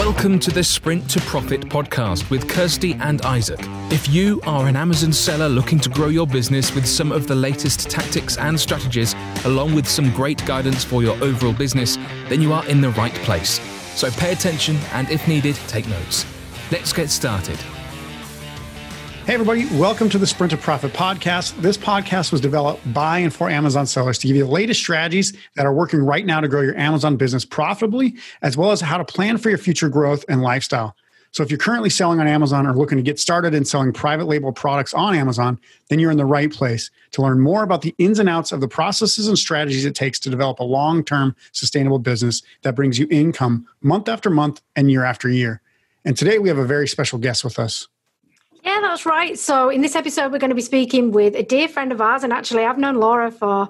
Welcome to the Sprint to Profit podcast with Kirsty and Isaac. If you are an Amazon seller looking to grow your business with some of the latest tactics and strategies, along with some great guidance for your overall business, then you are in the right place. So pay attention and, if needed, take notes. Let's get started. Hey, everybody, welcome to the Sprint to Profit podcast. This podcast was developed by and for Amazon sellers to give you the latest strategies that are working right now to grow your Amazon business profitably, as well as how to plan for your future growth and lifestyle. So, if you're currently selling on Amazon or looking to get started in selling private label products on Amazon, then you're in the right place to learn more about the ins and outs of the processes and strategies it takes to develop a long term sustainable business that brings you income month after month and year after year. And today we have a very special guest with us. Yeah, that's right. So, in this episode, we're going to be speaking with a dear friend of ours. And actually, I've known Laura for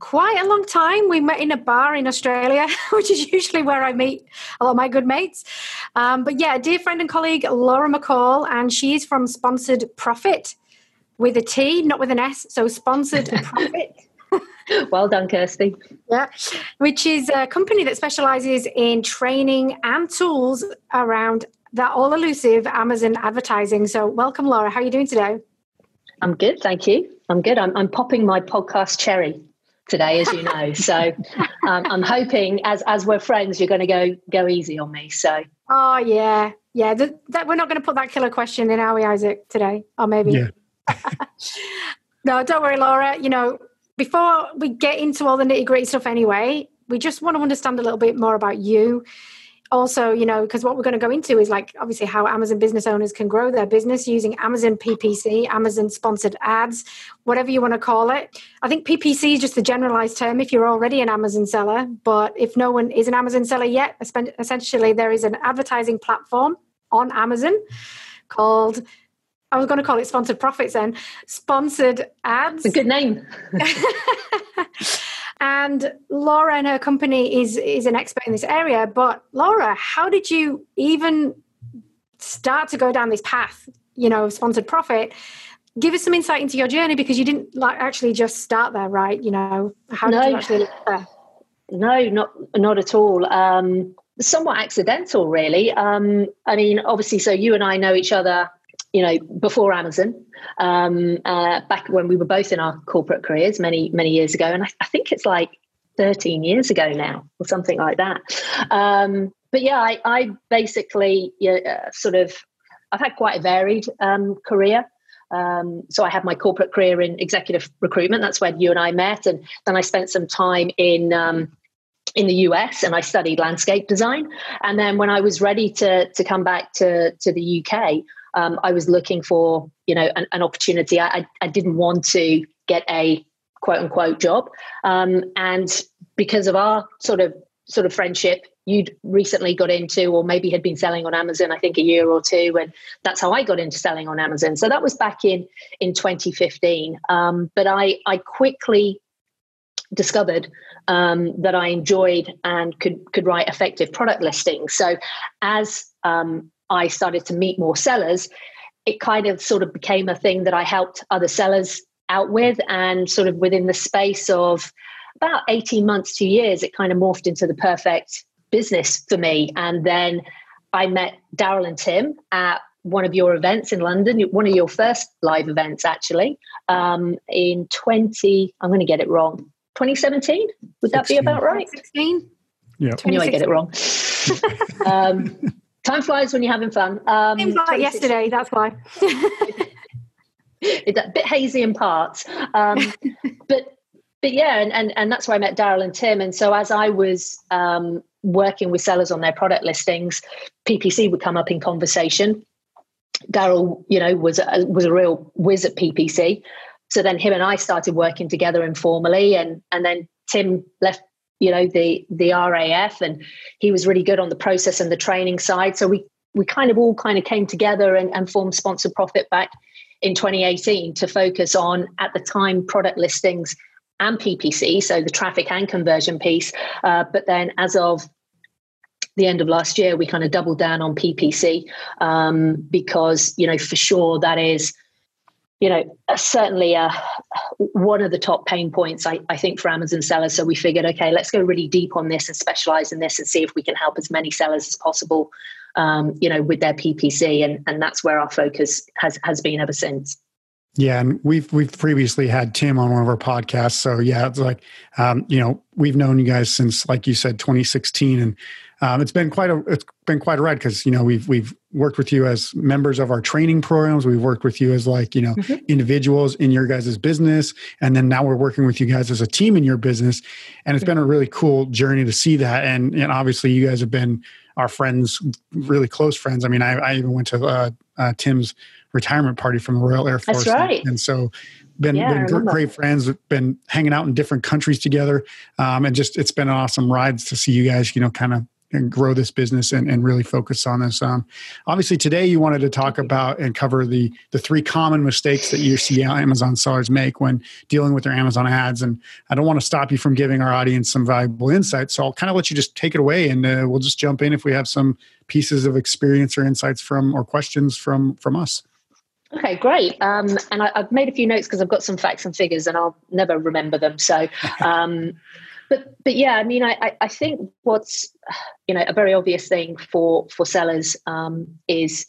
quite a long time. We met in a bar in Australia, which is usually where I meet a lot of my good mates. Um, but yeah, dear friend and colleague, Laura McCall, and she's from Sponsored Profit with a T, not with an S. So, Sponsored Profit. well done, Kirsty. Yeah, which is a company that specializes in training and tools around that all elusive Amazon advertising. So, welcome, Laura. How are you doing today? I'm good, thank you. I'm good. I'm, I'm popping my podcast cherry today, as you know. so, um, I'm hoping as as we're friends, you're going to go go easy on me. So, oh yeah, yeah. Th- that we're not going to put that killer question in, are we, Isaac? Today, or maybe. Yeah. no, don't worry, Laura. You know, before we get into all the nitty gritty stuff, anyway, we just want to understand a little bit more about you also, you know, because what we're going to go into is like obviously how Amazon business owners can grow their business using Amazon PPC, Amazon sponsored ads, whatever you want to call it. I think PPC is just the generalized term if you're already an Amazon seller, but if no one is an Amazon seller yet, essentially there is an advertising platform on Amazon called I was going to call it sponsored profits then, sponsored ads. A good name. And Laura and her company is is an expert in this area. But Laura, how did you even start to go down this path? You know, sponsored profit. Give us some insight into your journey because you didn't like actually just start there, right? You know, how no. did you actually there? No, not not at all. Um, somewhat accidental, really. Um, I mean, obviously, so you and I know each other you know, before Amazon, um, uh, back when we were both in our corporate careers many, many years ago. And I, I think it's like 13 years ago now or something like that. Um, but yeah, I, I basically uh, sort of, I've had quite a varied um, career. Um, so I had my corporate career in executive recruitment. That's where you and I met. And then I spent some time in, um, in the US and I studied landscape design. And then when I was ready to, to come back to, to the UK, um, I was looking for, you know, an, an opportunity. I, I, didn't want to get a quote unquote job, um, and because of our sort of sort of friendship, you'd recently got into, or maybe had been selling on Amazon, I think a year or two, and that's how I got into selling on Amazon. So that was back in in 2015. Um, but I I quickly discovered um, that I enjoyed and could could write effective product listings. So as um, I started to meet more sellers, it kind of sort of became a thing that I helped other sellers out with. And sort of within the space of about 18 months, two years, it kind of morphed into the perfect business for me. And then I met Daryl and Tim at one of your events in London, one of your first live events, actually, um, in 20, I'm going to get it wrong, 2017? Would 16. that be about right? 16? Yeah. I knew I get it wrong. um, Time flies when you're having fun. Um, like yesterday, that's why. it's a bit hazy in parts. Um, but but yeah, and, and, and that's where I met Daryl and Tim. And so as I was um, working with sellers on their product listings, PPC would come up in conversation. Daryl, you know, was a, was a real whiz at PPC. So then him and I started working together informally, and and then Tim left you know the the RAF, and he was really good on the process and the training side. So we we kind of all kind of came together and, and formed Sponsored Profit back in 2018 to focus on at the time product listings and PPC, so the traffic and conversion piece. Uh, but then as of the end of last year, we kind of doubled down on PPC um, because you know for sure that is you know, certainly uh, one of the top pain points, I, I, think, for Amazon sellers. So we figured, okay, let's go really deep on this and specialize in this and see if we can help as many sellers as possible um, you know, with their PPC, and and that's where our focus has has been ever since. Yeah, and we've we've previously had Tim on one of our podcasts. So yeah, it's like um, you know we've known you guys since, like you said, 2016, and um, it's been quite a it's been quite a ride because you know we've we've worked with you as members of our training programs. We've worked with you as like you know mm-hmm. individuals in your guys' business, and then now we're working with you guys as a team in your business, and it's been a really cool journey to see that. And and obviously you guys have been our friends, really close friends. I mean, I, I even went to uh, uh, Tim's retirement party from the Royal Air Force. That's right. And, and so been, yeah, been great friends, been hanging out in different countries together. Um, and just, it's been an awesome rides to see you guys, you know, kind of and grow this business and, and really focus on this. Um, obviously, today you wanted to talk about and cover the the three common mistakes that you see Amazon sellers make when dealing with their Amazon ads. And I don't want to stop you from giving our audience some valuable insights, so I'll kind of let you just take it away, and uh, we'll just jump in if we have some pieces of experience or insights from or questions from from us. Okay, great. Um, and I, have made a few notes because I've got some facts and figures, and I'll never remember them. So, um, but but yeah, I mean, I, I think what's you know a very obvious thing for for sellers um, is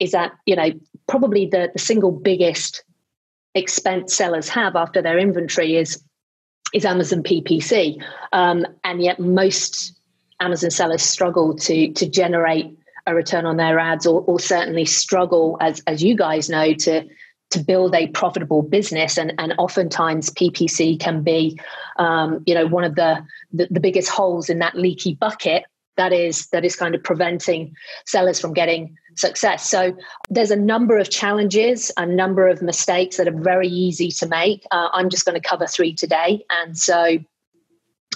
is that you know probably the the single biggest expense sellers have after their inventory is is Amazon PPC, um, and yet most Amazon sellers struggle to to generate a return on their ads or, or certainly struggle as as you guys know to to build a profitable business and and oftentimes ppc can be um, you know one of the, the, the biggest holes in that leaky bucket that is that is kind of preventing sellers from getting success. So there's a number of challenges a number of mistakes that are very easy to make. Uh, i'm just going to cover three today. And so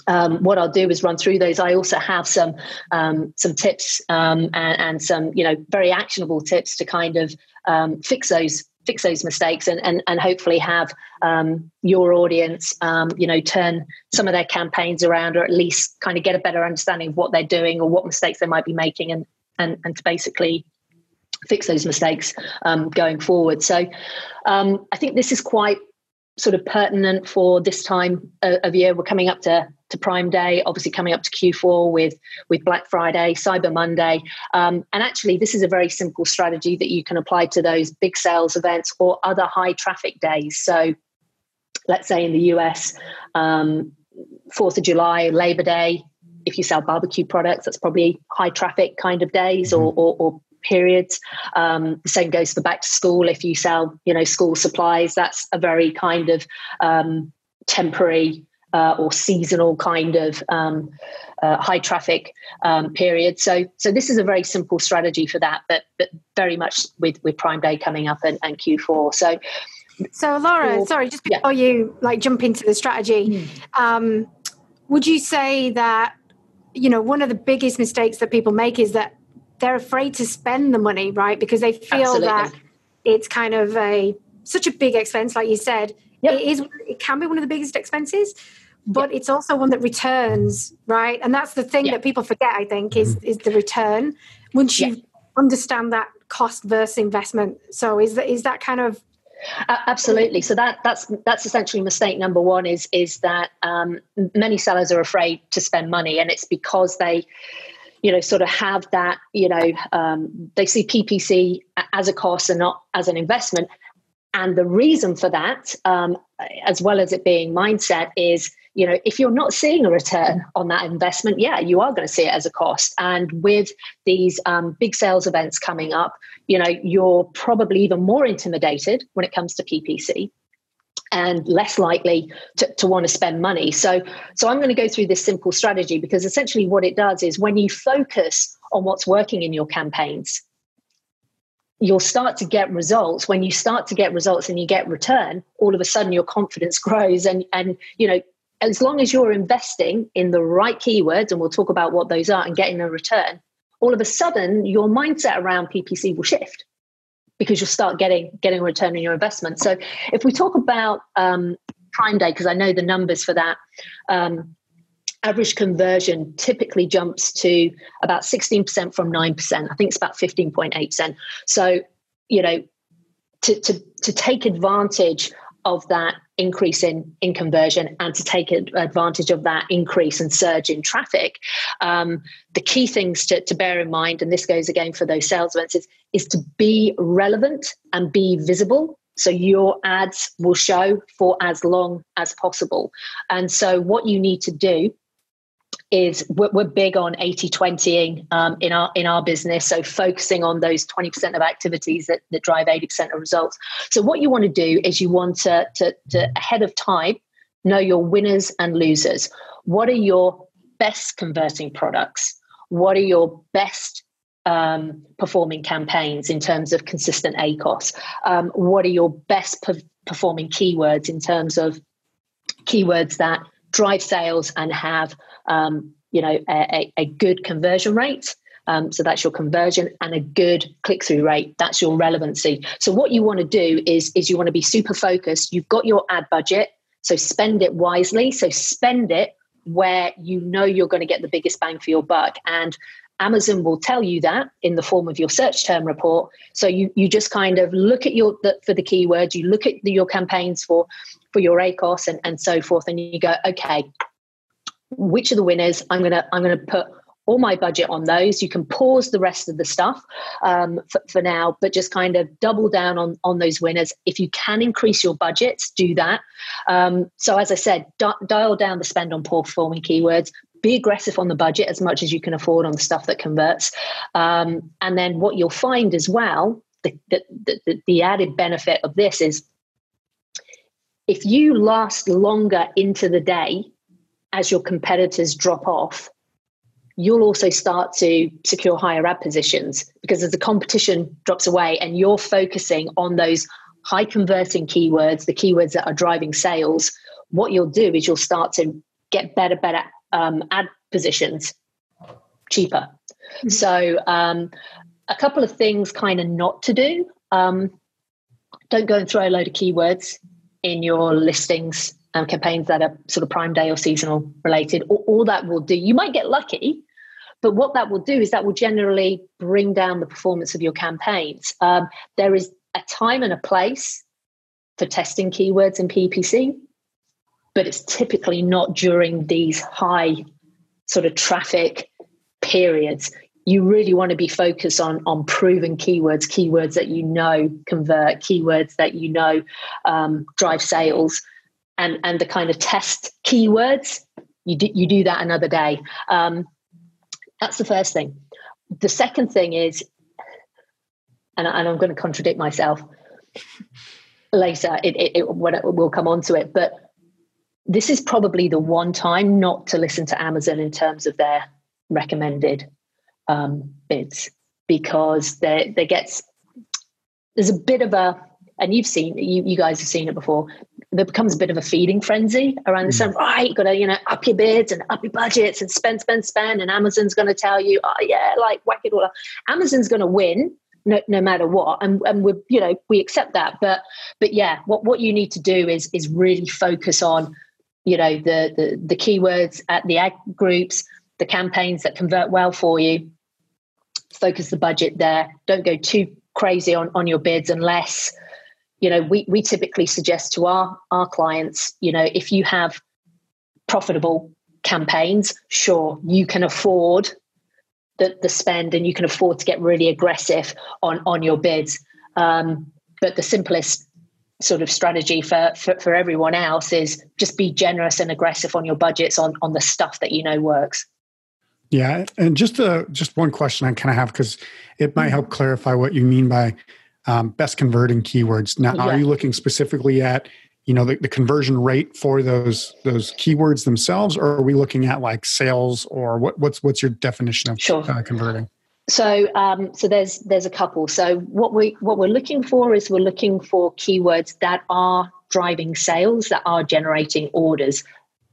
um, what I'll do is run through those. I also have some um, some tips um, and, and, some you know very actionable tips to kind of um, fix those fix those mistakes and and, and hopefully have um, your audience um, you know turn some of their campaigns around or at least kind of get a better understanding of what they're doing or what mistakes they might be making and and and to basically fix those mistakes going forward. So I think this is quite sort of pertinent for this time of year. We're coming up to to Prime Day, obviously coming up to Q4 with with Black Friday, Cyber Monday, um, and actually this is a very simple strategy that you can apply to those big sales events or other high traffic days. So, let's say in the US, um, Fourth of July, Labor Day. If you sell barbecue products, that's probably high traffic kind of days mm-hmm. or, or periods. Um, the same goes for back to school. If you sell, you know, school supplies, that's a very kind of um, temporary uh, or seasonal kind of um, uh, high traffic um, period. So, so this is a very simple strategy for that, but but very much with with Prime Day coming up and, and Q4. So, so Laura, sorry, just before yeah. you like jump into the strategy, mm. um, would you say that you know one of the biggest mistakes that people make is that they're afraid to spend the money, right? Because they feel Absolutely. that it's kind of a such a big expense, like you said. Yep. It is. It can be one of the biggest expenses, but yep. it's also one that returns, right? And that's the thing yep. that people forget. I think is mm-hmm. is the return once you understand that cost versus investment. So is that is that kind of uh, absolutely. So that that's that's essentially mistake number one is is that um, many sellers are afraid to spend money, and it's because they you know sort of have that you know um, they see ppc as a cost and not as an investment. And the reason for that um, as well as it being mindset is you know if you're not seeing a return on that investment yeah you are going to see it as a cost. And with these um, big sales events coming up you know you're probably even more intimidated when it comes to ppc and less likely to, to want to spend money. So, so I'm going to go through this simple strategy because essentially what it does is when you focus on what's working in your campaigns, you'll start to get results. When you start to get results and you get return, all of a sudden your confidence grows and and you know as long as you're investing in the right keywords and we'll talk about what those are and getting a return, all of a sudden your mindset around PPC will shift because you'll start getting getting a return on your investment. So if we talk about um, Prime Day, because I know the numbers for that, um, average conversion typically jumps to about 16% from 9%. I think it's about 15.8%. So, you know, to, to, to take advantage of that increase in, in conversion and to take advantage of that increase and surge in traffic. Um, the key things to, to bear in mind, and this goes again for those sales events, is, is to be relevant and be visible. So your ads will show for as long as possible. And so what you need to do is we're, we're big on 80 20ing um, in our in our business. So focusing on those 20% of activities that, that drive 80% of results. So what you want to do is you want to, to, to ahead of time know your winners and losers. What are your best converting products? What are your best um, performing campaigns in terms of consistent ACOS? Um, what are your best per- performing keywords in terms of keywords that drive sales and have um, you know a, a, good conversion rate. Um, so that's your conversion and a good click-through rate. That's your relevancy. So what you want to do is is you want to be super focused. You've got your ad budget so spend it wisely. So spend it where you know you're going to get the biggest bang for your buck. And Amazon will tell you that in the form of your search term report. So you you just kind of look at your the, for the keywords, you look at the, your campaigns for for your ACOS and, and so forth, and you go, okay, which are the winners? I'm gonna I'm gonna put all my budget on those. You can pause the rest of the stuff um, for, for, now, but just kind of double down on, on those winners. If you can increase your budgets, do that. Um, so, as I said, di- dial down the spend on poor performing keywords. Be aggressive on the budget as much as you can afford on the stuff that converts. Um, and then what you'll find as well, the, the, the, the added benefit of this is if you last longer into the day as your competitors drop off, you'll also start to secure higher ad positions because as the competition drops away and you're focusing on those high converting keywords, the keywords that are driving sales, what you'll do is you'll start to get better, better um, ad positions cheaper. Mm-hmm. So, um, a couple of things kind of not to do. Um, don't go and throw a load of keywords in your listings and campaigns that are sort of prime day or seasonal related. All, all that will do, you might get lucky, but what that will do is that will generally bring down the performance of your campaigns. Um, there is a time and a place for testing keywords in PPC, but it's typically not during these high sort of traffic periods. You really want to be focused on on proven keywords, keywords that you know convert, keywords that you know um, drive sales, and and the kind of test keywords. You do, you do that another day. Um, that's the first thing. The second thing is, and, and I'm going to contradict myself later. It, it, it, it, we'll come on to it, but this is probably the one time not to listen to Amazon in terms of their recommended um, bids because there there gets there's a bit of a and you've seen you, you guys have seen it before there becomes a bit of a feeding frenzy around the. Mm. Right, got to you know up your bids and up your budgets and spend, spend, spend. And Amazon's going to tell you, oh yeah, like whack it all up. Amazon's going to win no, no matter what, and and we you know we accept that. But but yeah, what what you need to do is is really focus on you know the the, the keywords at the ad groups, the campaigns that convert well for you. Focus the budget there. Don't go too crazy on on your bids unless you know we, we typically suggest to our our clients you know if you have profitable campaigns sure you can afford the, the spend and you can afford to get really aggressive on on your bids. Um, but the simplest sort of strategy for, for for everyone else is just be generous and aggressive on your budgets on on the stuff that you know works. Yeah and just uh just one question i kind of have because it might help clarify what you mean by um, best converting keywords. Now, yeah. are you looking specifically at you know the, the, conversion rate for those those keywords themselves, or are we looking at like sales or what, what's what's your definition of sure. uh, converting? So, um, so there's there's a couple. So what we what we're looking for is we're looking for keywords that are driving sales, that are generating orders.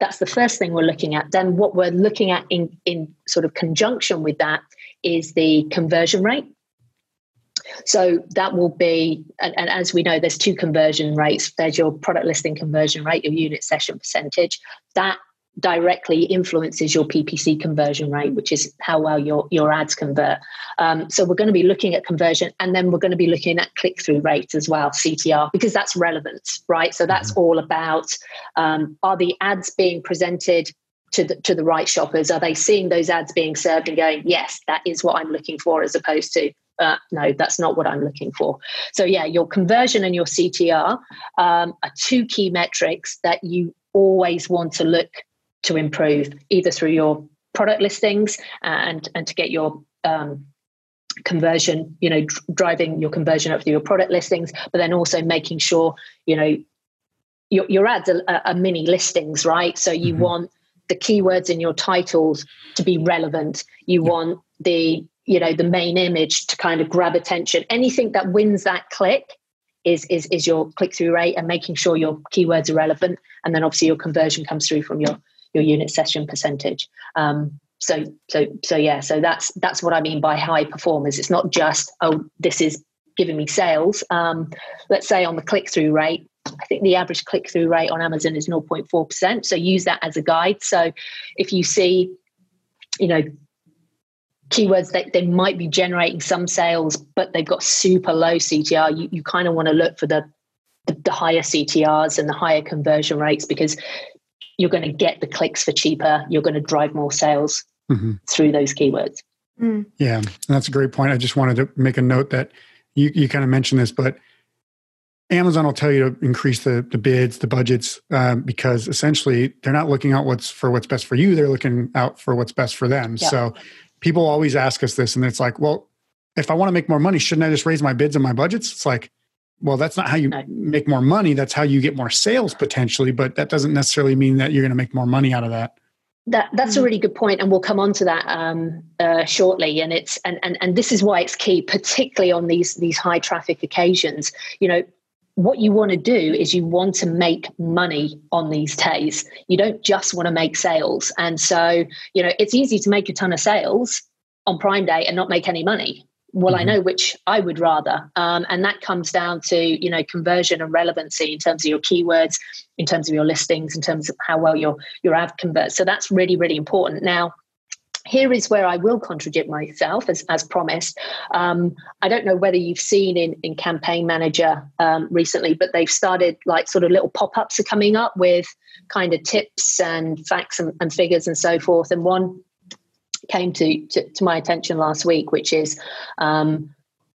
That's the first thing we're looking at. Then what we're looking at in in sort of conjunction with that is the conversion rate. So that will be, and, and, as we know, there's two conversion rates. There's your product listing conversion rate, your unit session percentage. That directly influences your PPC conversion rate, which is how well your, your ads convert. Um, so we're going to be looking at conversion and then we're going to be looking at click through rate as well, CTR, because that's relevant, right? So that's mm-hmm. all about um, are the ads being presented to the, to the right shoppers? Are they seeing those ads being served and going, yes, that is what I'm looking for, as opposed to, uh, no, that's not what I'm looking for. So, yeah, your conversion and your CTR um, are two key metrics that you always want to look to improve, either through your product listings and and to get your um, conversion, you know, dr- driving your conversion up through your product listings, but then also making sure, you know, your, your ads are, are mini listings, right? So you mm-hmm. want the keywords in your titles to be relevant. You yeah. want the you know the main image to kind of grab attention. Anything that wins that click is is is your click through rate and making sure your keywords are relevant, and then obviously your conversion comes through from your your unit session percentage. Um, so so so yeah, so that's that's what I mean by high performers. It's not just oh this is giving me sales. Um, let's say on the click through rate, I think the average click through rate on Amazon is 0.4%. So use that as a guide. So if you see, you know, keywords that they might be generating some sales, but they've got super low CTR, you, you kind of want to look for the, the, the higher CTRs and the higher conversion rates because you're going to get the clicks for cheaper. You're going to drive more sales mm-hmm. through those keywords. Mm. Yeah, that's a great point. I just wanted to make a note that you, you kind of mentioned this, but Amazon will tell you to increase the, the bids, the budgets, um, because essentially they're not looking out what's for what's best for you. They're looking out for what's best for them. Yeah. So people always ask us this, and it's like, well, if I want to make more money, shouldn't I just raise my bids and my budgets? It's like, well, that's not how you make more money. That's how you get more sales potentially, but that doesn't necessarily mean that you're going to make more money out of that. That that's a mm. really good point, and we'll come on to that um, uh, shortly. And it's and, and and this is why it's key, particularly on these these high traffic occasions. You know, what you want to do is you want to make money on these days. You don't just want to make sales. And so, you know, it's easy to make a ton of sales on Prime Day and not make any money. Well, mm-hmm. I know which I would rather. Um, and that comes down to, you know, conversion and relevancy in terms of your keywords, in terms of your listings, in terms of how well your, your ad converts. So that's really, really important. Now, here is where I will contradict myself, as, as promised. Um, I don't know whether you've seen in, in Campaign Manager um, recently, but they've started like sort of little pop ups are coming up with kind of tips and facts and, and figures and so forth. And one came to, to, to my attention last week, which is um,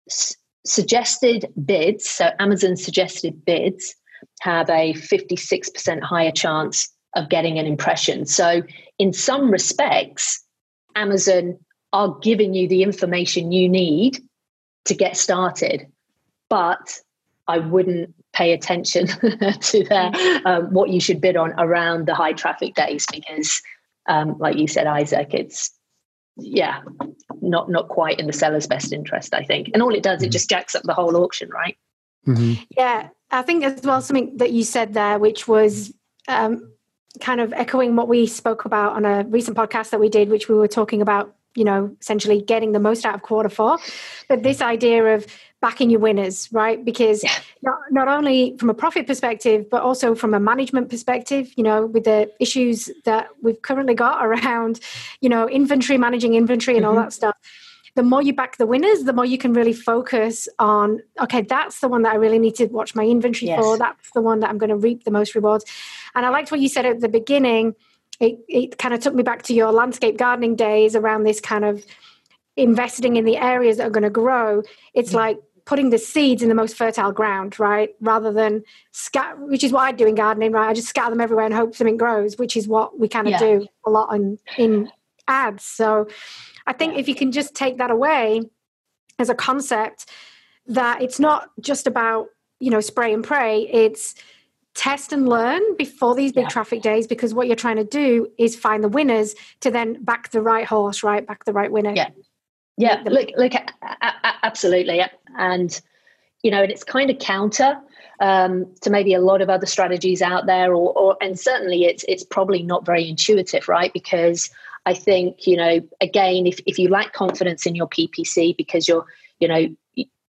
s- suggested bids. So Amazon suggested bids have a 56% higher chance of getting an impression. So, in some respects, Amazon are giving you the information you need to get started. But I wouldn't pay attention to their, um, what you should bid on around the high traffic days because, um, like you said, Isaac, it's yeah, not not quite in the seller's best interest, I think. And all it does, it mm-hmm. just jacks up the whole auction, right? Mm-hmm. Yeah, I think as well something that you said there, which was um, kind of echoing what we spoke about on a recent podcast that we did, which we were talking about, you know, essentially getting the most out of quarter four. But this idea of backing your winners, right? Because yeah. not, not only from a profit perspective, but also from a management perspective, you know, with the issues that we've currently got around, you know, inventory, managing inventory and mm-hmm. all that stuff the more you back the winners, the more you can really focus on, okay, that's the one that I really need to watch my inventory yes. for. That's the one that I'm going to reap the most rewards. And I liked what you said at the beginning. It, it kind of took me back to your landscape gardening days around this kind of investing in the areas that are going to grow. It's mm-hmm. like putting the seeds in the most fertile ground, right? Rather than scatter, which is what I do in gardening, right? I just scatter them everywhere and hope something grows, which is what we kind of yeah. do a lot in, in ads. So I think if you can just take that away as a concept, that it's not just about, you know, spray and pray, it's test and learn before these big yeah. traffic days because what you're trying to do is find the winners to then back the right horse, right? Back the right winner. Yeah. Yeah. Look, look, absolutely. And, you know, and it's kind of counter um, to maybe a lot of other strategies out there, or, or and certainly it's it's probably not very intuitive, right? Because I think, you know, again, if, if you lack confidence in your PPC because you're, you know,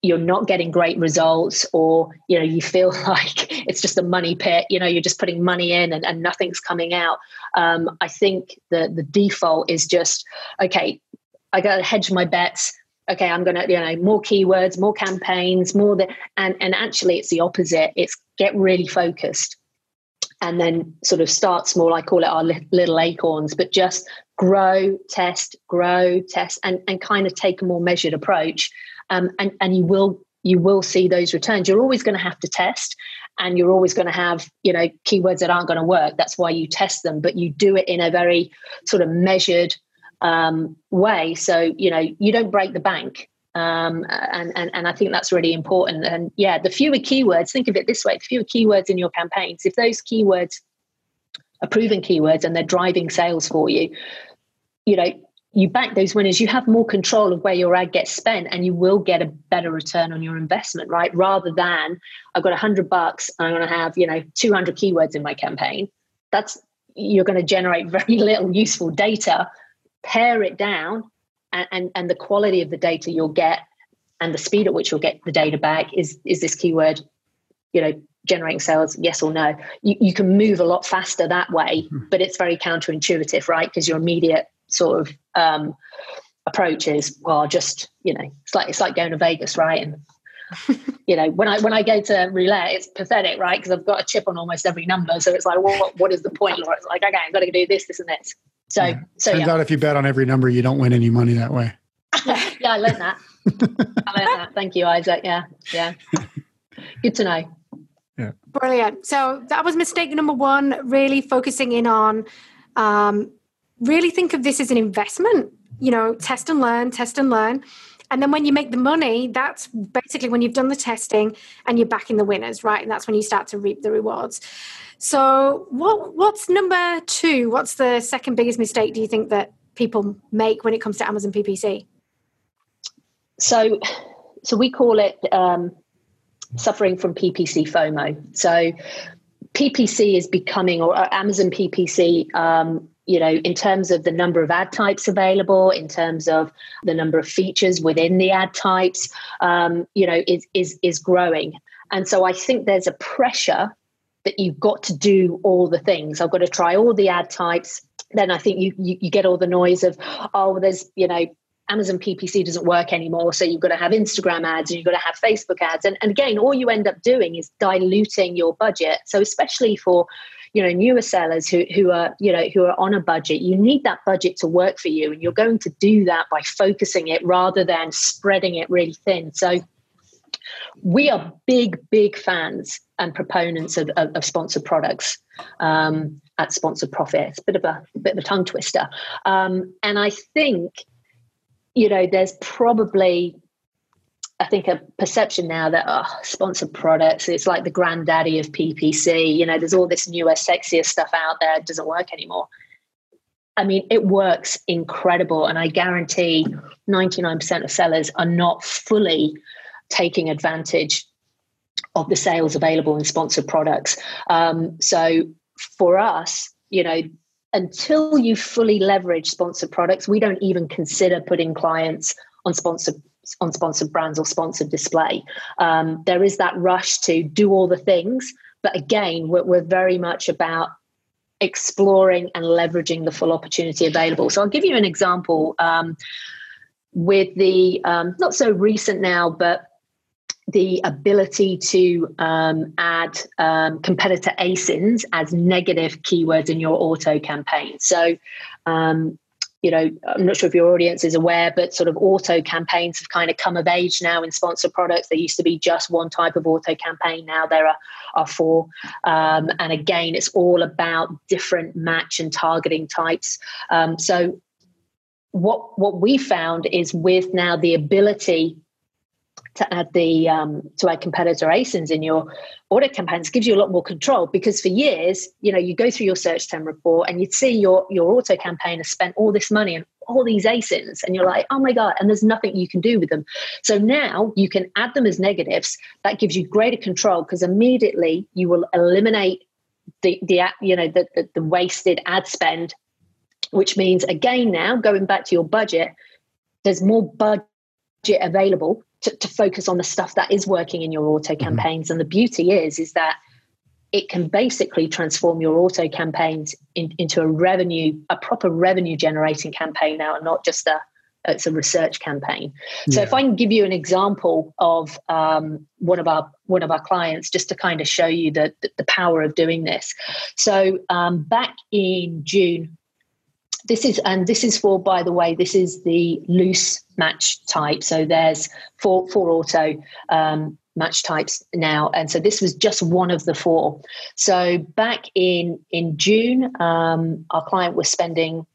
you're not getting great results or you know you feel like it's just a money pit you know you're just putting money in and, and nothing's coming out um, i think the the default is just okay i gotta hedge my bets. Okay i'm gonna you know more keywords more campaigns more the and and actually it's the opposite. It's get really focused and then sort of start small i call it our little acorns but just grow test grow test and and kind of take a more measured approach um, and and you will you will see those returns. You're always going to have to test, and you're always going to have you know keywords that aren't going to work. That's why you test them, but you do it in a very sort of measured um, way. So you know you don't break the bank. Um, and, and and I think that's really important. And yeah, the fewer keywords. Think of it this way: the fewer keywords in your campaigns. If those keywords are proven keywords and they're driving sales for you, you know you back those winners, you have more control of where your ad gets spent and you will get a better return on your investment, right? Rather than I've got a hundred bucks and I'm going to have, you know, 200 keywords in my campaign. That's, you're going to generate very little useful data, pare it down and, and, and the quality of the data you'll get and the speed at which you'll get the data back is, is this keyword, you know, generating sales yes or no you, you can move a lot faster that way hmm. but it's very counterintuitive right because your immediate sort of um, approach is well just you know it's like it's like going to vegas right? And you know when i when i go to roulette it's pathetic right? Because i've got a chip on almost every number. So it's like well, what, what is the point? Laura? it's like okay i've got to do this this and this. So yeah. so turns yeah. out if you bet on every number you don't win any money that way. Yeah i learned that. I learned that. Thank you isaac. Yeah yeah. Good to know. Yeah. Brilliant. So that was mistake number one really focusing in on um, really think of this as an investment. You know, test and learn, test and learn. And then when you make the money, that's basically when you've done the testing and you're backing the winners, right? And that's when you start to reap the rewards. So, what what's number two? What's the second biggest mistake do you think that people make when it comes to Amazon PPC? So, so we call it um, suffering from PPC FOMO. So, PPC is becoming, or Amazon PPC um, you know, in terms of the number of ad types available, in terms of the number of features within the ad types, um, you know, is, is, is growing. And so I think there's a pressure that you've got to do all the things. I've got to try all the ad types. Then I think you, you, you get all the noise of, oh, there's, you know, Amazon PPC doesn't work anymore. So you've got to have Instagram ads and you've got to have Facebook ads. And, and again, all you end up doing is diluting your budget. So especially for you know newer sellers who who are you know who are on a budget you need that budget to work for you and you're going to do that by focusing it rather than spreading it really thin. So we are big big fans and proponents of, of, of sponsored products um, at sponsored profit. It's a bit of a, a bit of a tongue twister. Um, and i think you know there's probably I think a perception now that oh, sponsored products, it's like the granddaddy of PPC. You know, there's all this newer, sexier stuff out there. It doesn't work anymore. I mean, it works incredible. And I guarantee 99% of sellers are not fully taking advantage of the sales available in sponsored products. Um, so for us, you know, until you fully leverage sponsored products, we don't even consider putting clients on sponsored on sponsored brands or sponsored display. Um, there is that rush to do all the things, but again, we're, we're very much about exploring and leveraging the full opportunity available. So I'll give you an example um, with the um, not so recent now, but the ability to um, add um, competitor ASINs as negative keywords in your auto campaign. So, um, you know, I'm not sure if your audience is aware, but sort of auto campaigns have kind of come of age now in sponsored products. There used to be just one type of auto campaign. Now there are, are four. Um, and again, it's all about different match and targeting types. Um, so what what we found is with now the ability to add the um, to add competitor ASINs in your auto campaigns gives you a lot more control because for years, you know, you go through your search term report and you'd see your your auto campaign has spent all this money and all these ASINs, and you're like, oh my god, and there's nothing you can do with them. So now you can add them as negatives. That gives you greater control because immediately you will eliminate the the you know the, the, the wasted ad spend, which means again now going back to your budget, there's more budget available to, to focus on the stuff that is working in your auto mm-hmm. campaigns. Mm-hmm. And the beauty is, is that it can basically transform your auto campaigns in, into a revenue, a proper revenue generating campaign now, and not just a it's a research campaign. So yeah. if I can give you an example of um, one of our one of our clients, just to kind of show you the the, the power of doing this. So um, back in June, this is and this is for by the way, this is the loose match type. So there's four four auto um, match types now. And so this was just one of the four. So back in in june um, our client was spending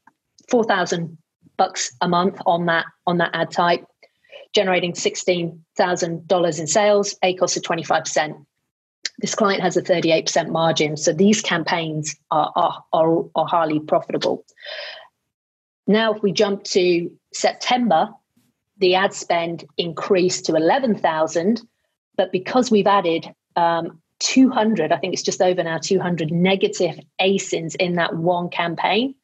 4000 bucks a month on that on that ad type generating $16000 in sales a cost of 25% this client has a 38% margin. So these campaigns are, are, are, are highly profitable. Now if we jump to september the ad spend increased to 11000 but because we've added um, 200, I think it's just over now 200 negative ASINs in that one campaign,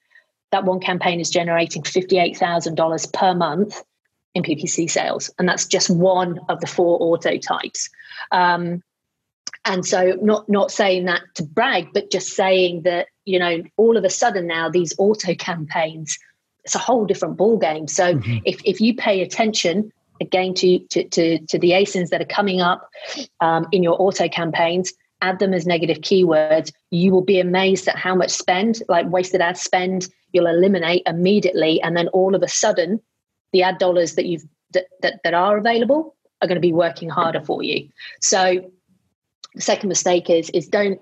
that one campaign is generating $58,000 per month in PPC sales. And that's just one of the four auto types. Um, and so not not saying that to brag, but just saying that, you know, all of a sudden now these auto campaigns, it's a whole different ball game. So mm-hmm. if, if you pay attention again to, to, to, to the ASINs that are coming up um, in your auto campaigns, add them as negative keywords. You will be amazed at how much spend, like wasted ad spend, you'll eliminate immediately. And then all of a sudden, the ad dollars that you've that, that, that are available are going to be working harder for you. So the second mistake is is don't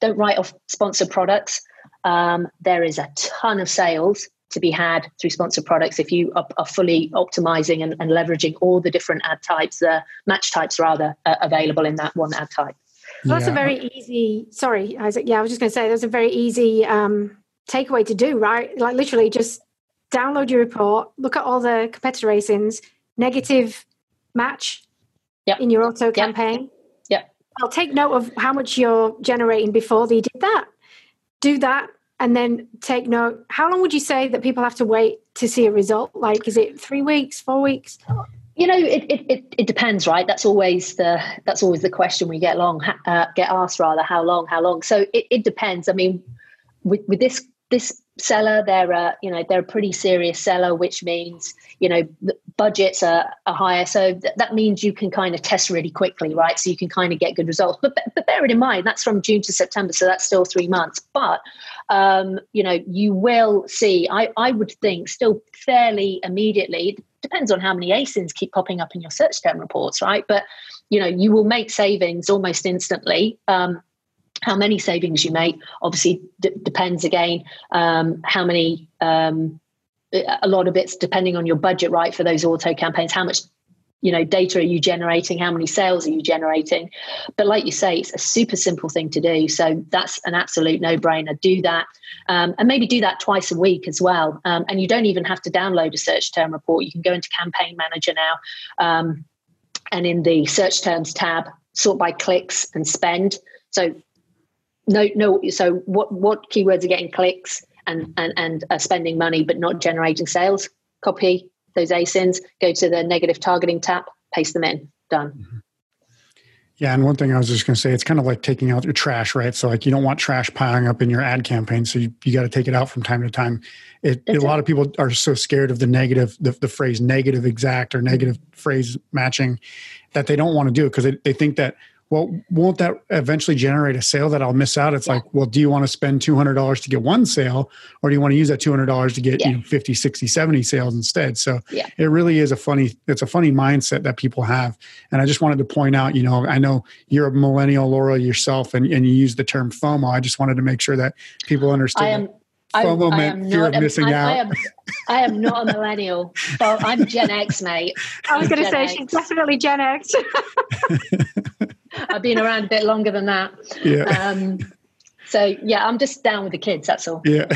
don't write off sponsored products. Um, there is a ton of sales to be had through sponsored products if you are, are fully optimizing and, and, leveraging all the different ad types, the uh, match types rather, uh, available in that one ad type. Well, that's a very easy. Sorry, Isaac. Yeah, I was just going to say that's a very easy um, takeaway to do, right? Like literally, just download your report, look at all the competitor ASINs, negative match yep. in your auto campaign. Yep. I'll take note of how much you're generating before they did that. Do that, and then take note how long would you say that people have to wait to see a result? Like is it three weeks four weeks? You know it, it, it, it depends right? That's always the that's always the question we get long uh, get asked rather how long how long? So it, it depends. I mean with, with this this seller they're a you know they're a pretty serious seller which means you know budgets are, are higher. So th- that means you can kind of test really quickly right? So you can kind of get good results. But but bear it in mind that's from june to september so that's still three months. But um, you know you will see i i would think still fairly immediately depends on how many asins keep popping up in your search term reports right? But you know you will make savings almost instantly. Um, how many savings you make obviously d- depends again um, how many um, a lot of it's depending on your budget right for those auto campaigns how much you know data are you generating? How many sales are you generating? But like you say it's a super simple thing to do. So that's an absolute no-brainer. Do that um, and maybe do that twice a week as well. Um, and you don't even have to download a search term report. You can go into campaign manager now um, and in the search terms tab sort by clicks and spend. So no no so what what keywords are getting clicks and and, and are spending money but not generating sales? Copy those asins go to the negative targeting tab paste them in done. Mm-hmm. yeah and one thing i was just going to say it's kind of like taking out your trash right? So like you don't want trash piling up in your ad campaign so you, you got to take it out from time to time. It, a lot of people are so scared of the negative the, the phrase negative exact or negative phrase matching that they don't want to do it because they, they think that well, won't that eventually generate a sale that I'll miss out? It's yeah. like, well, do you want to spend $200 to get one sale or do you want to use that $200 to get, yeah. you know, 50, 60, 70 sales instead? So yeah. it really is a funny, it's a funny mindset that people have. And I just wanted to point out, you know, I know you're a millennial, Laura, yourself, and, and you use the term FOMO. I just wanted to make sure that people understand. FOMO I, meant fear of missing I, out. I am, I am not a millennial. but I'm Gen X, mate. I was going to say X. she's definitely Gen X. I've been around a bit longer than that. Yeah. Um, so yeah, I'm just down with the kids. That's all. Yeah.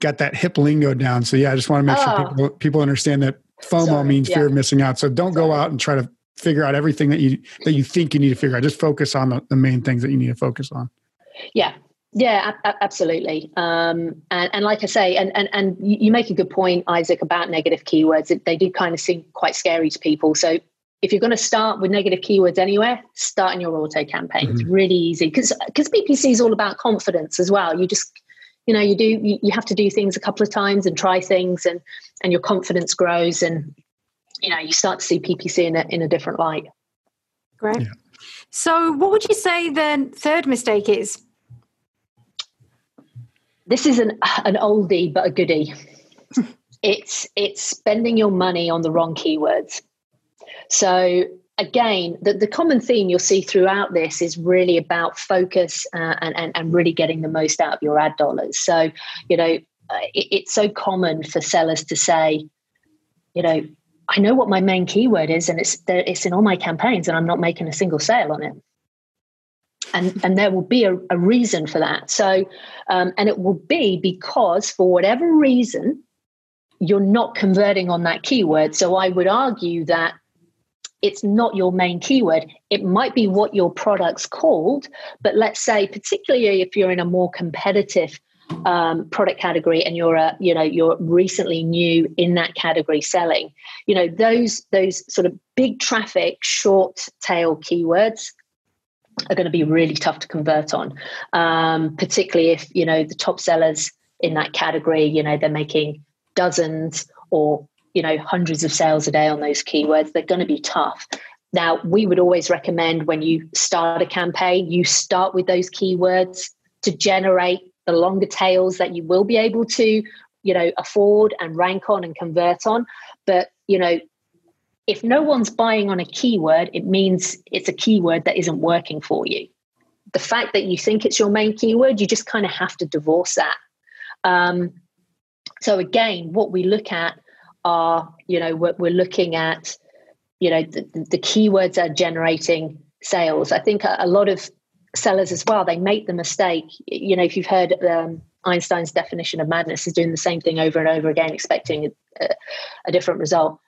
Got that hip lingo down. So yeah, I just want to make oh. sure people people understand that FOMO Sorry. means yeah. fear of missing out. So don't Sorry. go out and try to figure out everything that you that you think you need to figure out. Just focus on the, the main things that you need to focus on. Yeah, Yeah, absolutely. Um, and, and, like I say, and, and, and you make a good point, Isaac, about negative keywords. They do kind of seem quite scary to people. So if you're going to start with negative keywords anywhere, start in your auto campaign. Mm-hmm. It's really easy because because PPC is all about confidence as well. You just you know you do you, you have to do things a couple of times and try things and and your confidence grows and you know you start to see PPC in a in a different light. Great. Yeah. So, what would you say the third mistake is? This is an an oldie but a goodie. it's it's spending your money on the wrong keywords. So again, the, the common theme you'll see throughout this is really about focus uh, and, and, and really getting the most out of your ad dollars. So, you know, uh, it, it's so common for sellers to say, you know, I know what my main keyword is, and it's it's in all my campaigns, and I'm not making a single sale on it. And and there will be a, a reason for that. So, um, and it will be because for whatever reason, you're not converting on that keyword. So I would argue that it's not your main keyword. It might be what your product's called, but let's say, particularly if you're in a more competitive um, product category and you're a, you know you're recently new in that category selling, you know those those sort of big traffic short tail keywords are going to be really tough to convert on, um, particularly if you know the top sellers in that category, you know they're making dozens or you know hundreds of sales a day on those keywords. They're going to be tough. Now we would always recommend when you start a campaign you start with those keywords to generate the longer tails that you will be able to you know afford and rank on and convert on. But you know if no one's buying on a keyword it means it's a keyword that isn't working for you. The fact that you think it's your main keyword you just kind of have to divorce that. Um, so again what we look at are, you know, we're, we're looking at, you know, the, the keywords are generating sales. I think a, a, lot of sellers as well, they make the mistake, you know, if you've heard um, Einstein's definition of madness is doing the same thing over and over again, expecting a, a different result.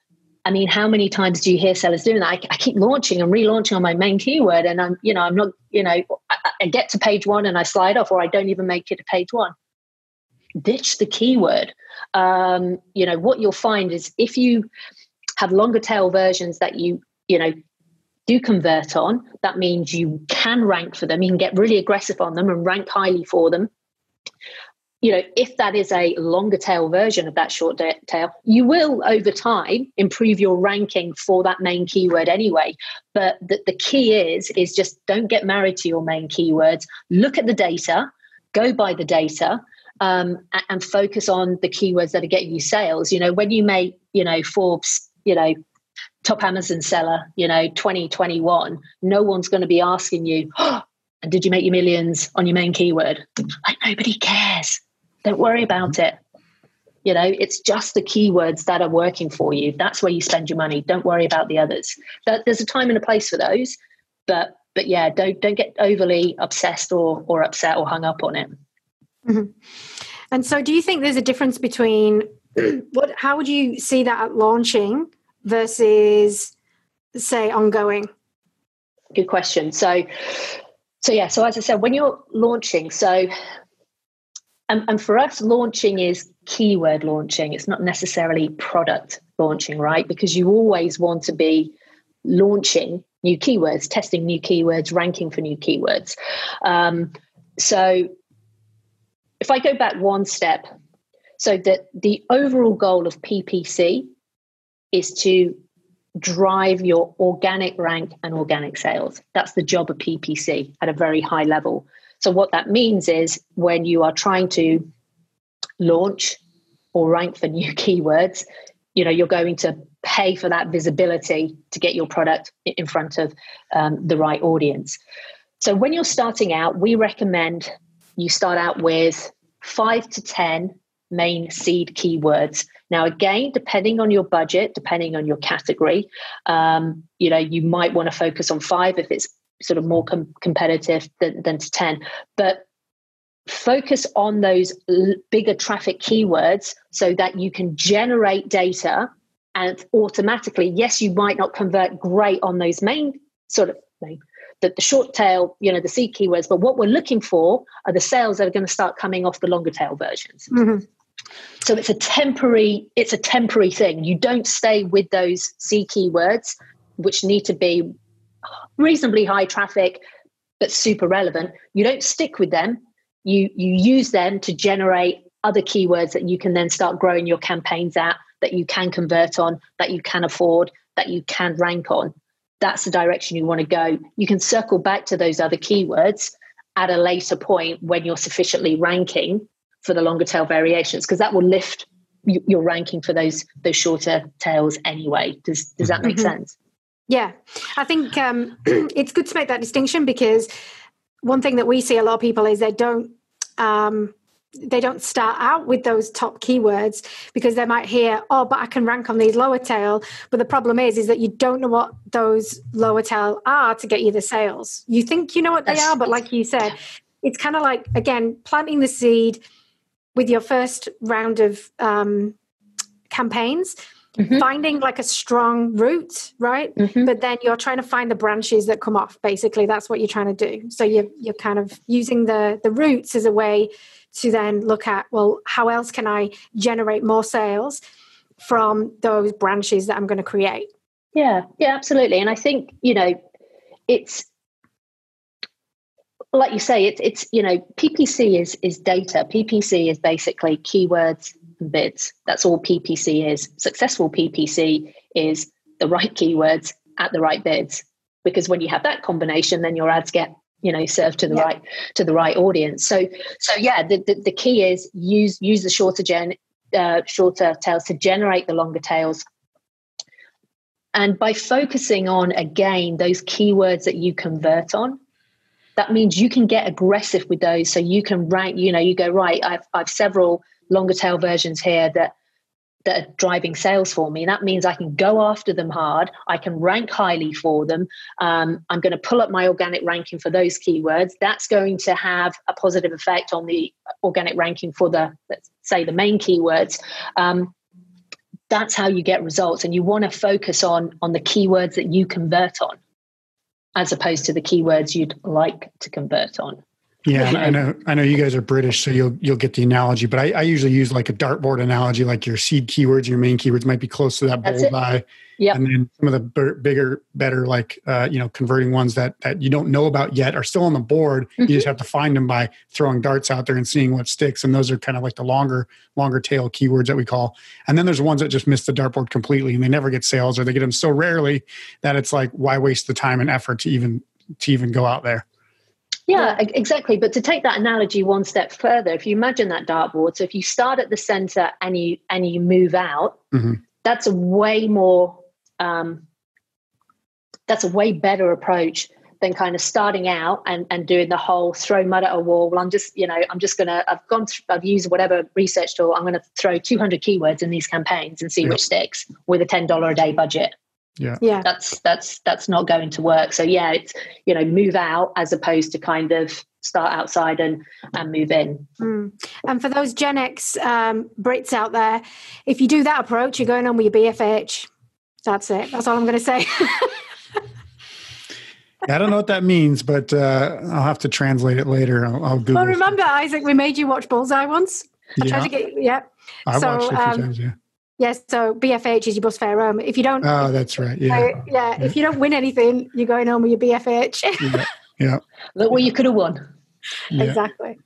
I mean, how many times do you hear sellers doing that? I, I, keep launching and relaunching on my main keyword, and I'm, you know, I'm not, you know, I, I, get to page one and I slide off, or I don't even make it to page one ditch the keyword. Um, you know, what you'll find is if you have longer tail versions that you, you know, do convert on, that means you can rank for them. You can get really aggressive on them and rank highly for them. You know, if that is a longer tail version of that short tail, you will over time improve your ranking for that main keyword anyway. But the, the key is is just don't get married to your main keywords. Look at the data, go by the data, um, and focus on the keywords that are getting you sales. You know, when you make, you know, Forbes, you know, top Amazon seller, you know, 2021, no one's going to be asking you, oh, and did you make your millions on your main keyword? Like nobody cares. Don't worry about it. You know, it's just the keywords that are working for you. That's where you spend your money. Don't worry about the others. There's a time and a place for those, but but yeah, don't don't get overly obsessed or or upset or hung up on it. Mm-hmm. And so, do you think there's a difference between what? How would you see that at launching versus, say, ongoing? Good question. So, so yeah. So as I said, when you're launching, so and, and for us, launching is keyword launching. It's not necessarily product launching, right? Because you always want to be launching new keywords, testing new keywords, ranking for new keywords. Um, so if I go back one step, so that the overall goal of PPC is to drive your organic rank and organic sales. That's the job of PPC at a very high level. So, what that means is when you are trying to launch or rank for new keywords, you know you're going to pay for that visibility to get your product in front of um, the right audience. So, when you're starting out, we recommend you start out with five to 10 main seed keywords. Now, again, depending on your budget, depending on your category, um, you know, you might want to focus on five if it's sort of more com- competitive than, than to 10. But focus on those l- bigger traffic keywords so that you can generate data and automatically, yes, you might not convert great on those main sort of the, the short tail, you know, the seed keywords. But what we're looking for are the sales that are going to start coming off the longer tail versions. Mm-hmm. So it's a temporary, it's a temporary thing. You don't stay with those seed keywords, which need to be reasonably high traffic, but super relevant. You don't stick with them. You you use them to generate other keywords that you can then start growing your campaigns at, that you can convert on, that you can afford, that you can rank on. That's the direction you want to go. You can circle back to those other keywords at a later point when you're sufficiently ranking for the longer tail variations because that will lift your ranking for those those shorter tails anyway. Does does that make mm-hmm. sense? Yeah, I think um, it's good to make that distinction because one thing that we see a lot of people is they don't um, they don't start out with those top keywords because they might hear, oh, but I can rank on these lower tail. But the problem is, is that you don't know what those lower tail are to get you the sales. You think you know what they are, but like you said, it's kind of like again planting the seed with your first round of um, campaigns mm-hmm. finding like a strong root right mm-hmm. but then you're trying to find the branches that come off basically that's what you're trying to do so you're, you're kind of using the the roots as a way to then look at well how else can i generate more sales from those branches that i'm going to create yeah yeah absolutely and i think you know it's like you say, it's it's you know PPC is is data. PPC is basically keywords and bids. That's all PPC is. Successful PPC is the right keywords at the right bids. Because when you have that combination, then your ads get you know serve to the yeah. right to the right audience. So so yeah, the, the, the key is use use the shorter gen uh, shorter tails to generate the longer tails and by focusing on again those keywords that you convert on that means you can get aggressive with those so you can rank you know you go right i've, I've several longer tail versions here that that are driving sales for me. That means i can go after them hard. I can rank highly for them. Um, i'm going to pull up my organic ranking for those keywords. That's going to have a positive effect on the organic ranking for the let's say the main keywords. Um, that's how you get results. And you want to focus on on the keywords that you convert on as opposed to the keywords you'd like to convert on. Yeah, I know. I know you guys are British, so you'll you'll get the analogy. But I, I usually use like a dartboard analogy, like your seed keywords, your main keywords might be close to that bullseye. Yeah. And then some of the b- bigger, better, like uh, you know, converting ones that that you don't know about yet are still on the board. Mm-hmm. You just have to find them by throwing darts out there and seeing what sticks. And those are kind of like the longer, longer tail keywords that we call. And then there's ones that just miss the dartboard completely and they never get sales, or they get them so rarely that it's like, why waste the time and effort to even to even go out there? Yeah, exactly. But to take that analogy one step further, if you imagine that dartboard, so if you start at the center and you and you move out, mm-hmm. that's a way more um, that's a way better approach than kind of starting out and, and doing the whole throw mud at a wall. Well, I'm just, you know, I'm just going to, I've gone, through, I've used whatever research tool. I'm going to throw 200 keywords in these campaigns and see yep. which sticks with a $10 a day budget. Yeah. Yeah. That's, that's, that's not going to work. So yeah, it's, you know, move out as opposed to kind of start outside and, and move in. Mm. And for those Gen X um, Brits out there, if you do that approach, you're going on with your BFH that's it. That's all I'm going to say. I don't know what that means, but uh, I'll have to translate it later. I'll, I'll Google. Well, remember, Isaac, we made you watch Bullseye once. I yeah. tried to get yeah. I so, watched it a um, times. Yeah. Yes, so BFH is your bus fare home. If you don't, oh, that's right. Yeah. yeah, yeah. If you don't win anything, you're going home with your BFH. yeah. yeah. Look what you could have won. Yeah. Exactly.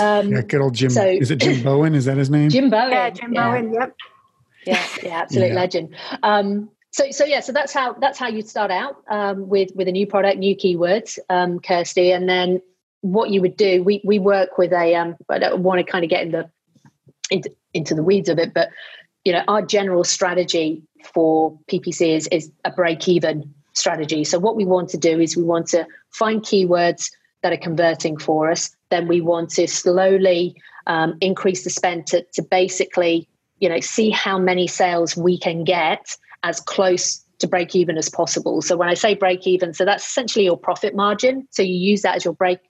Um, yeah, good old Jim. So, is it Jim Bowen? Is that his name? Jim Bowen. Yeah, Jim yeah. Bowen. Yep. Yeah, yeah, absolute yeah. legend. Um, so so yeah so that's how that's how you start out um, with with a new product new keywords um, kirsty and then what you would do we we work with a um i don't want to kind of get in the into, into the weeds of it but you know our general strategy for ppc is is a break even strategy so what we want to do is we want to find keywords that are converting for us then we want to slowly um, increase the spend to, to basically you know see how many sales we can get as close to break even as possible. So when I say break even, so that's essentially your profit margin. So you use that as your break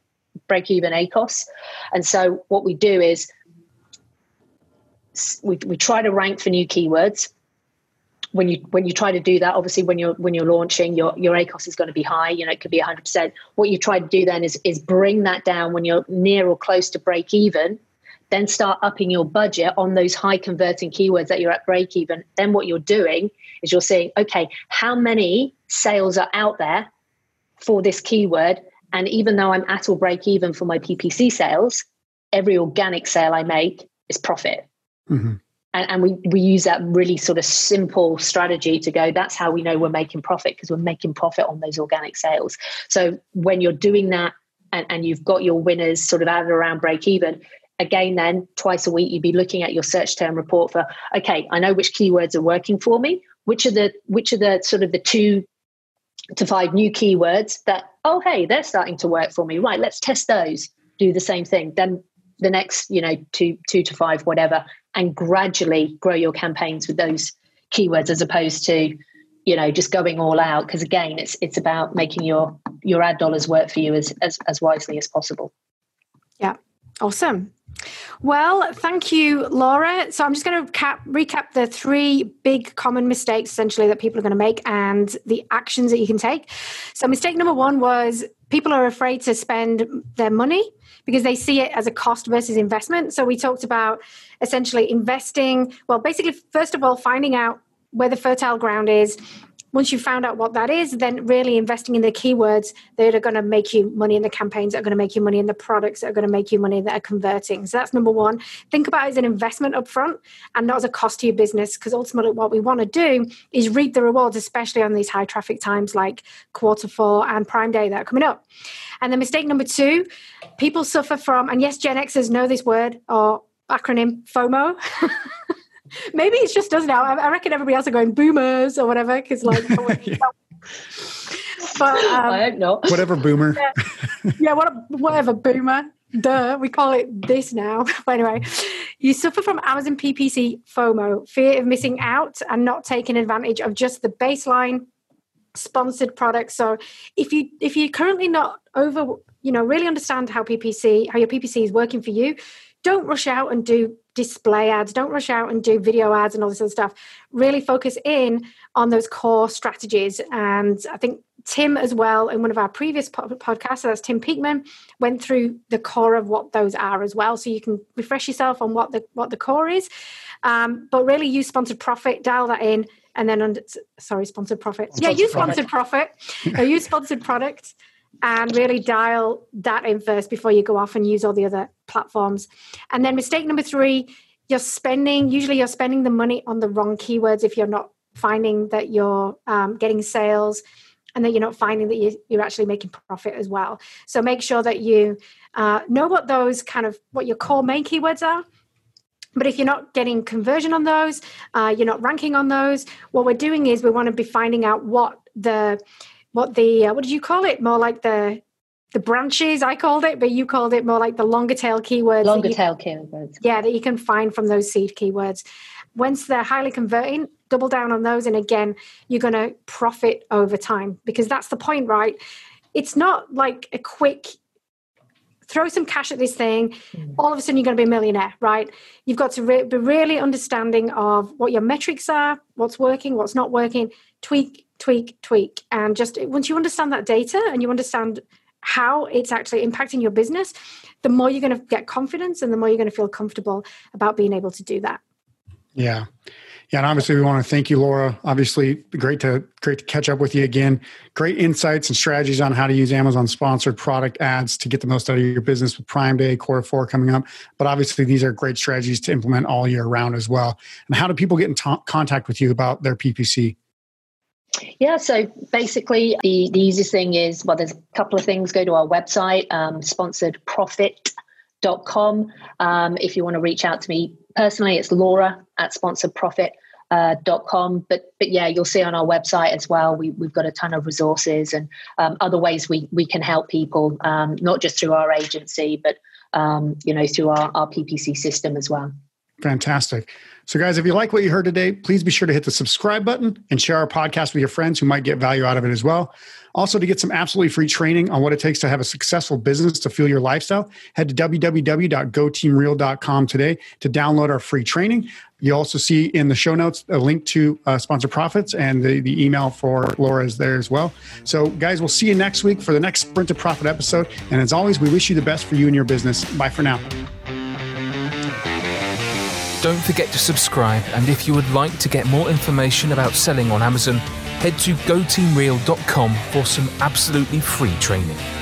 break even ACOS. And so what we do is we, we try to rank for new keywords. when you when you try to do that obviously when you're when you're launching your your acos is going to be high you know it could be 100% what you try to do then is is bring that down when you're near or close to break even then start upping your budget on those high converting keywords that you're at break even. Then what you're doing is you're saying okay how many sales are out there for this keyword? And even though i'm at or break even for my ppc sales every organic sale i make is profit mm-hmm. And, and, we, we use that really sort of simple strategy to go that's how we know we're making profit because we're making profit on those organic sales. So when you're doing that and, and you've got your winners sort of out around break even again then twice a week you'd be looking at your search term report for okay i know which keywords are working for me. Which are the which are the sort of the two to five new keywords that oh hey they're starting to work for me. Right let's test those. Do the same thing. Then the next you know two two to five whatever and gradually grow your campaigns with those keywords as opposed to you know just going all out because again it's it's about making your your ad dollars work for you as as, as wisely as possible yeah awesome well, thank you, Laura. So I'm just going to cap, recap the three big common mistakes essentially that people are going to make and the actions that you can take. So, mistake number one was people are afraid to spend their money because they see it as a cost versus investment. So we talked about essentially investing, well, basically, first of all, finding out where the fertile ground is. Once you've found out what that is, then really investing in the keywords that are going to make you money in the campaigns that are going to make you money in the products that are going to make you money that are converting. So that's number one. Think about it as an investment up front and not as a cost to your business, because ultimately what we want to do is reap the rewards, especially on these high traffic times like quarter four and Prime Day that are coming up. And the mistake number two, people suffer from, and yes, Gen Xers know this word or acronym FOMO. Maybe it's just us now. I reckon everybody else are going boomers or whatever because like. yeah. But um, I hope not. know. Whatever boomer. Yeah, yeah what, whatever boomer. Duh, we call it this now. but anyway, you suffer from Amazon PPC FOMO, fear of missing out and not taking advantage of just the baseline sponsored products. So if you if you're currently not over, you know, really understand how PPC, how your PPC is working for you, don't rush out and do display ads. Don't rush out and do video ads and all this other stuff. Really focus in on those core strategies. And I think Tim, as well, in one of our previous podcasts, so that's Tim Peakman, went through the core of what those are as well. So you can refresh yourself on what the what the core is. Um, but really use sponsored profit, dial that in, and then under sorry, sponsored profit. Yeah, use sponsored profit. or use sponsored product and really dial that in first before you go off and use all the other platforms. And then mistake number three, you're spending, usually you're spending the money on the wrong keywords if you're not finding that you're um, getting sales and that you're not finding that you, you're actually making profit as well. So make sure that you uh, know what those kind of, what your core main keywords are. But if you're not getting conversion on those, uh, you're not ranking on those, what we're doing is we want to be finding out what the what the uh, what did you call it? More like the the branches I called it, but you called it more like the longer tail keywords. Longer you, tail keywords. Yeah, that you can find from those seed keywords. Once they're highly converting, double down on those, and again, you're going to profit over time because that's the point, right? It's not like a quick throw some cash at this thing mm. all of a sudden you're going to be a millionaire right you've got to re- be really understanding of what your metrics are what's working what's not working tweak tweak, tweak. And just once you understand that data and you understand how it's actually impacting your business, the more you're going to get confidence and the more you're going to feel comfortable about being able to do that. Yeah. Yeah, and obviously we want to thank you, Laura. Obviously, great to great to catch up with you again. Great insights and strategies on how to use Amazon sponsored product ads to get the most out of your business with Prime Day, Quarter Four coming up. But obviously, these are great strategies to implement all year round as well. And how do people get in t- contact with you about their PPC? Yeah, so basically, the, the easiest thing is well, there's a couple of things. Go to our website, um, sponsoredprofit.com. Um, if you want to reach out to me personally, it's laura at sponsoredprofit.com. Uh, .com. But but yeah, you'll see on our website as well. We we've got a ton of resources and um, other ways we we can help people, um, not just through our agency, but um, you know through our, our PPC system as well. Fantastic. So, guys, if you like what you heard today, please be sure to hit the subscribe button and share our podcast with your friends who might get value out of it as well. Also, to get some absolutely free training on what it takes to have a successful business to fuel your lifestyle, head to www.goteamreal.com today to download our free training. You also see in the show notes a link to uh, Sponsored Profits and the, the email for Laura is there as well. So, guys, we'll see you next week for the next Sprint to Profit episode. And as always, we wish you the best for you and your business. Bye for now. Don't forget to subscribe, and if you would like to get more information about selling on Amazon, head to goteamreal.com for some absolutely free training.